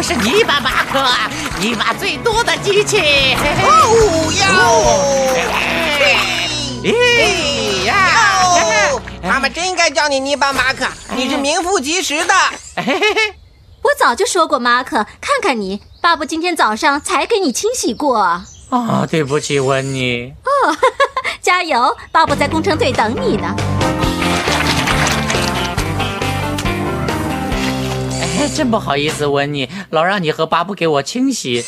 我是泥巴马克，泥巴最多的机器。哦咦呀！哦，他们真该叫你泥巴马克，你是名副其实的。我早就说过，马克，看看你，爸爸今天早上才给你清洗过。啊，对不起，温妮。加油，爸爸在工程队等你呢。哎，真不好意思，温妮，老让你和巴布给我清洗。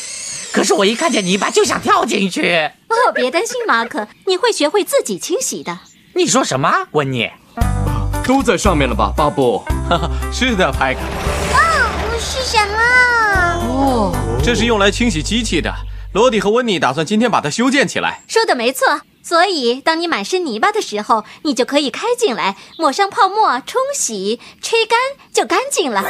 可是我一看见泥巴就想跳进去。哦，别担心，马可，你会学会自己清洗的。你说什么，温妮？都在上面了吧，巴布？是的，派克，哦是什么？哦这是用来清洗机器的。罗迪和温妮打算今天把它修建起来。说的没错，所以当你满身泥巴的时候，你就可以开进来，抹上泡沫，冲洗，吹干就干净了。啊，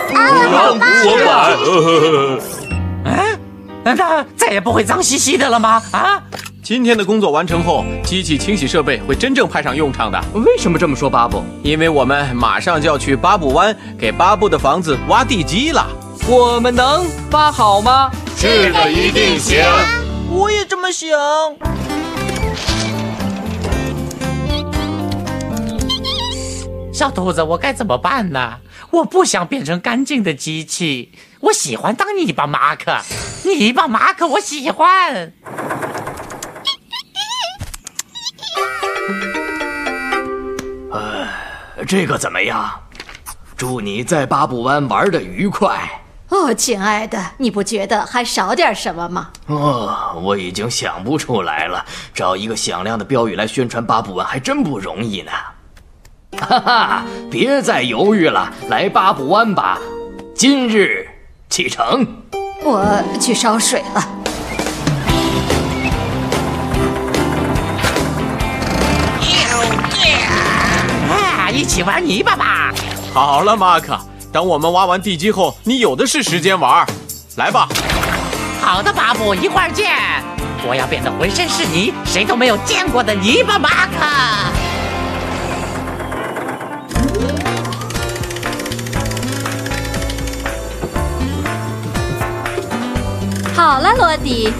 啊？难道再也不会脏兮兮的了吗？啊？今天的工作完成后，机器清洗设备会真正派上用场的，为什么这么说，巴布？因为我们马上就要去巴布湾给巴布的房子挖地基了。我们能挖好吗？是的，一定行。我也这么想。小兔子，我该怎么办呢？我不想变成干净的机器，我喜欢当泥巴马克。泥巴马克，我喜欢。这个怎么样？祝你在巴布湾玩的愉快。哦，亲爱的，你不觉得还少点什么吗？哦，我已经想不出来了。找一个响亮的标语来宣传巴布湾还真不容易呢。哈哈，别再犹豫了，来巴布湾吧！今日启程。我去烧水了。啊，一起玩泥巴吧！好了，马克，等我们挖完地基后，你有的是时间玩。来吧，好的，巴布，一会儿见。我要变得浑身是泥，谁都没有见过的泥巴马克。好了，罗迪，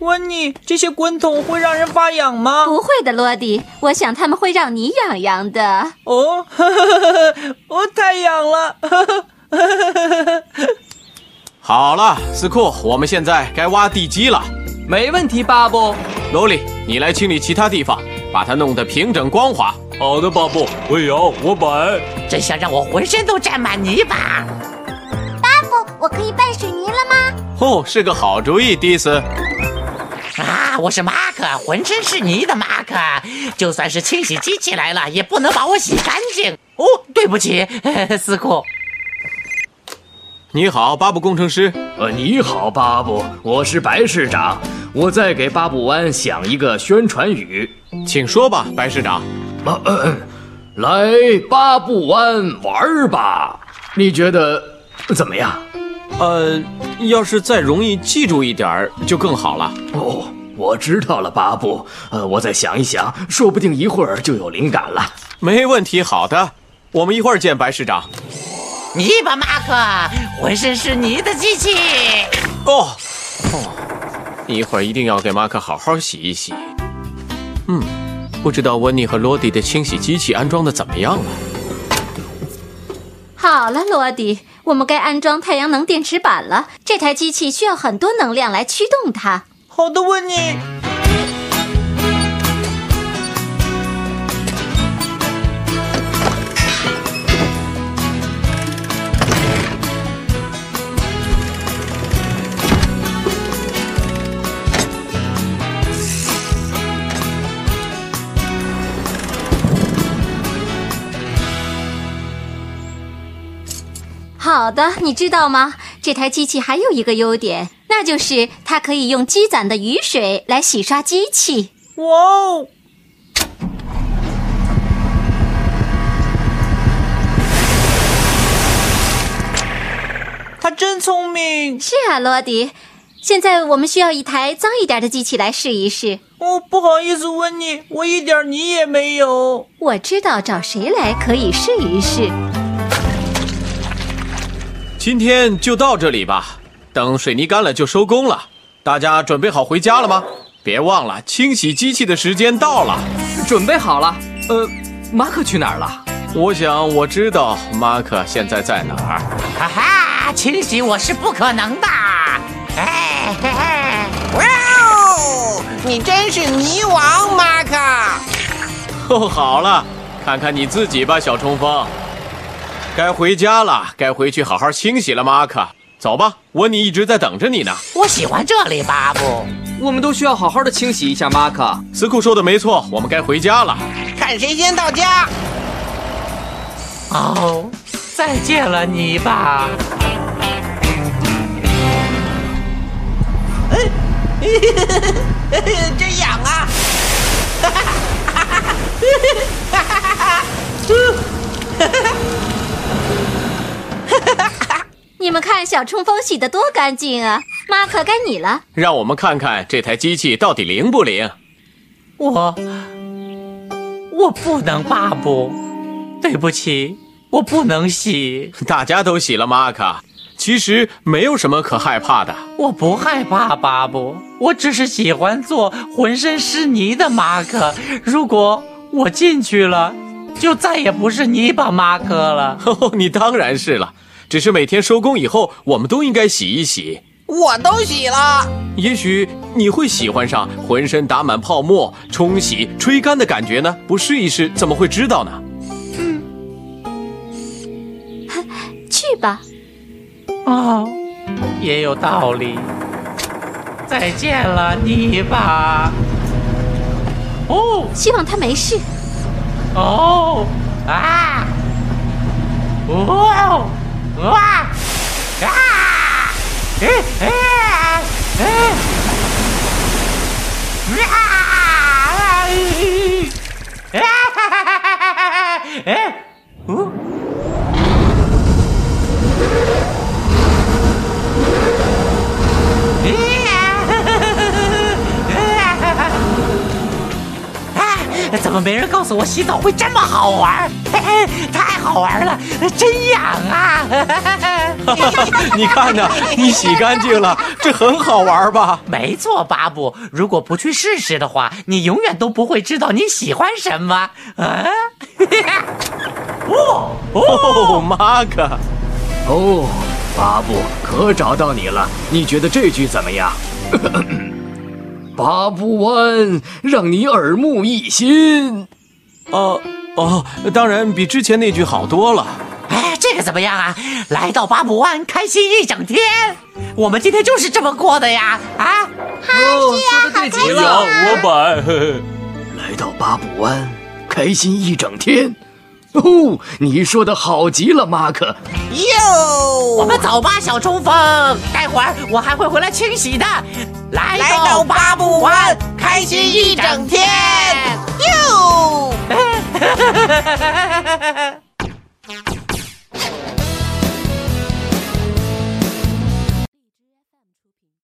温妮，这些滚筒会让人发痒吗？不会的，罗迪，我想他们会让你痒痒的。哦，我太痒了。好了，斯库，我们现在该挖地基了。没问题，巴布。罗莉，你来清理其他地方，把它弄得平整光滑。好的，巴布。我摇，我摆。真想让我浑身都沾满泥巴。巴布，我可以拌水泥了吗？哦，是个好主意，迪斯。啊，我是马克，浑身是泥的马克。就算是清洗机器来了，也不能把我洗干净。哦，对不起，斯库。你好，巴布工程师。呃，你好，巴布，我是白市长。我在给巴布湾想一个宣传语，请说吧，白市长。啊，嗯，来八步湾玩吧，你觉得怎么样？呃，要是再容易记住一点儿就更好了。哦，我知道了，八步。呃，我再想一想，说不定一会儿就有灵感了。没问题，好的，我们一会儿见，白市长。泥巴马克，浑身是泥的机器。哦，哦，一会儿一定要给马克好好洗一洗。嗯，不知道温妮和罗迪的清洗机器安装的怎么样了？好了，罗迪，我们该安装太阳能电池板了。这台机器需要很多能量来驱动它。好的，温妮。好的，你知道吗？这台机器还有一个优点，那就是它可以用积攒的雨水来洗刷机器。哇哦！他真聪明。是啊，罗迪。现在我们需要一台脏一点的机器来试一试。哦，不好意思，温妮，我一点泥也没有。我知道找谁来可以试一试。今天就到这里吧，等水泥干了就收工了。大家准备好回家了吗？别忘了清洗机器的时间到了。准备好了。呃，马可去哪儿了？我想我知道马可现在在哪儿。哈哈，清洗我是不可能的。哎嘿嘿，哇哦！你真是泥王，马克。哦，好了，看看你自己吧，小冲锋。该回家了，该回去好好清洗了，马克。走吧，温妮一直在等着你呢。我喜欢这里，巴布。我们都需要好好的清洗一下，马克。斯库说的没错，我们该回家了。看谁先到家。哦，再见了，泥巴。真痒啊！你 们看，小冲锋洗得多干净啊！马可，该你了。让我们看看这台机器到底灵不灵。我我不能，巴布。对不起，我不能洗。大家都洗了，马克。其实没有什么可害怕的。我不害怕，巴布。我只是喜欢做浑身是泥的马克。如果我进去了，就再也不是泥巴马克了。哦，你当然是了。只是每天收工以后，我们都应该洗一洗。我都洗了。也许你会喜欢上浑身打满泡沫、冲洗、吹干的感觉呢？不试一试，怎么会知道呢？嗯，去吧。哦，也有道理。再见了，泥巴。哦，希望他没事。哦，啊，哦，哇，啊，哎哎哎，啊，啊没人告诉我洗澡会这么好玩？嘿嘿，太好玩了，真痒啊！你看呢？你洗干净了，这很好玩吧？没错，巴布。如果不去试试的话，你永远都不会知道你喜欢什么。啊！哦哦，马克！哦，巴布，可找到你了。你觉得这句怎么样？巴布湾让你耳目一新。哦哦，当然比之前那句好多了。哎，这个怎么样啊？来到八步湾，开心一整天。我们今天就是这么过的呀！啊，哦，说的太极了，我摆。来到八步湾，开心一整天。哦，你说的好极了，马克。哟，我们走吧，小冲锋。待会儿我还会回来清洗的。来来到八步湾，开心一整天。哟。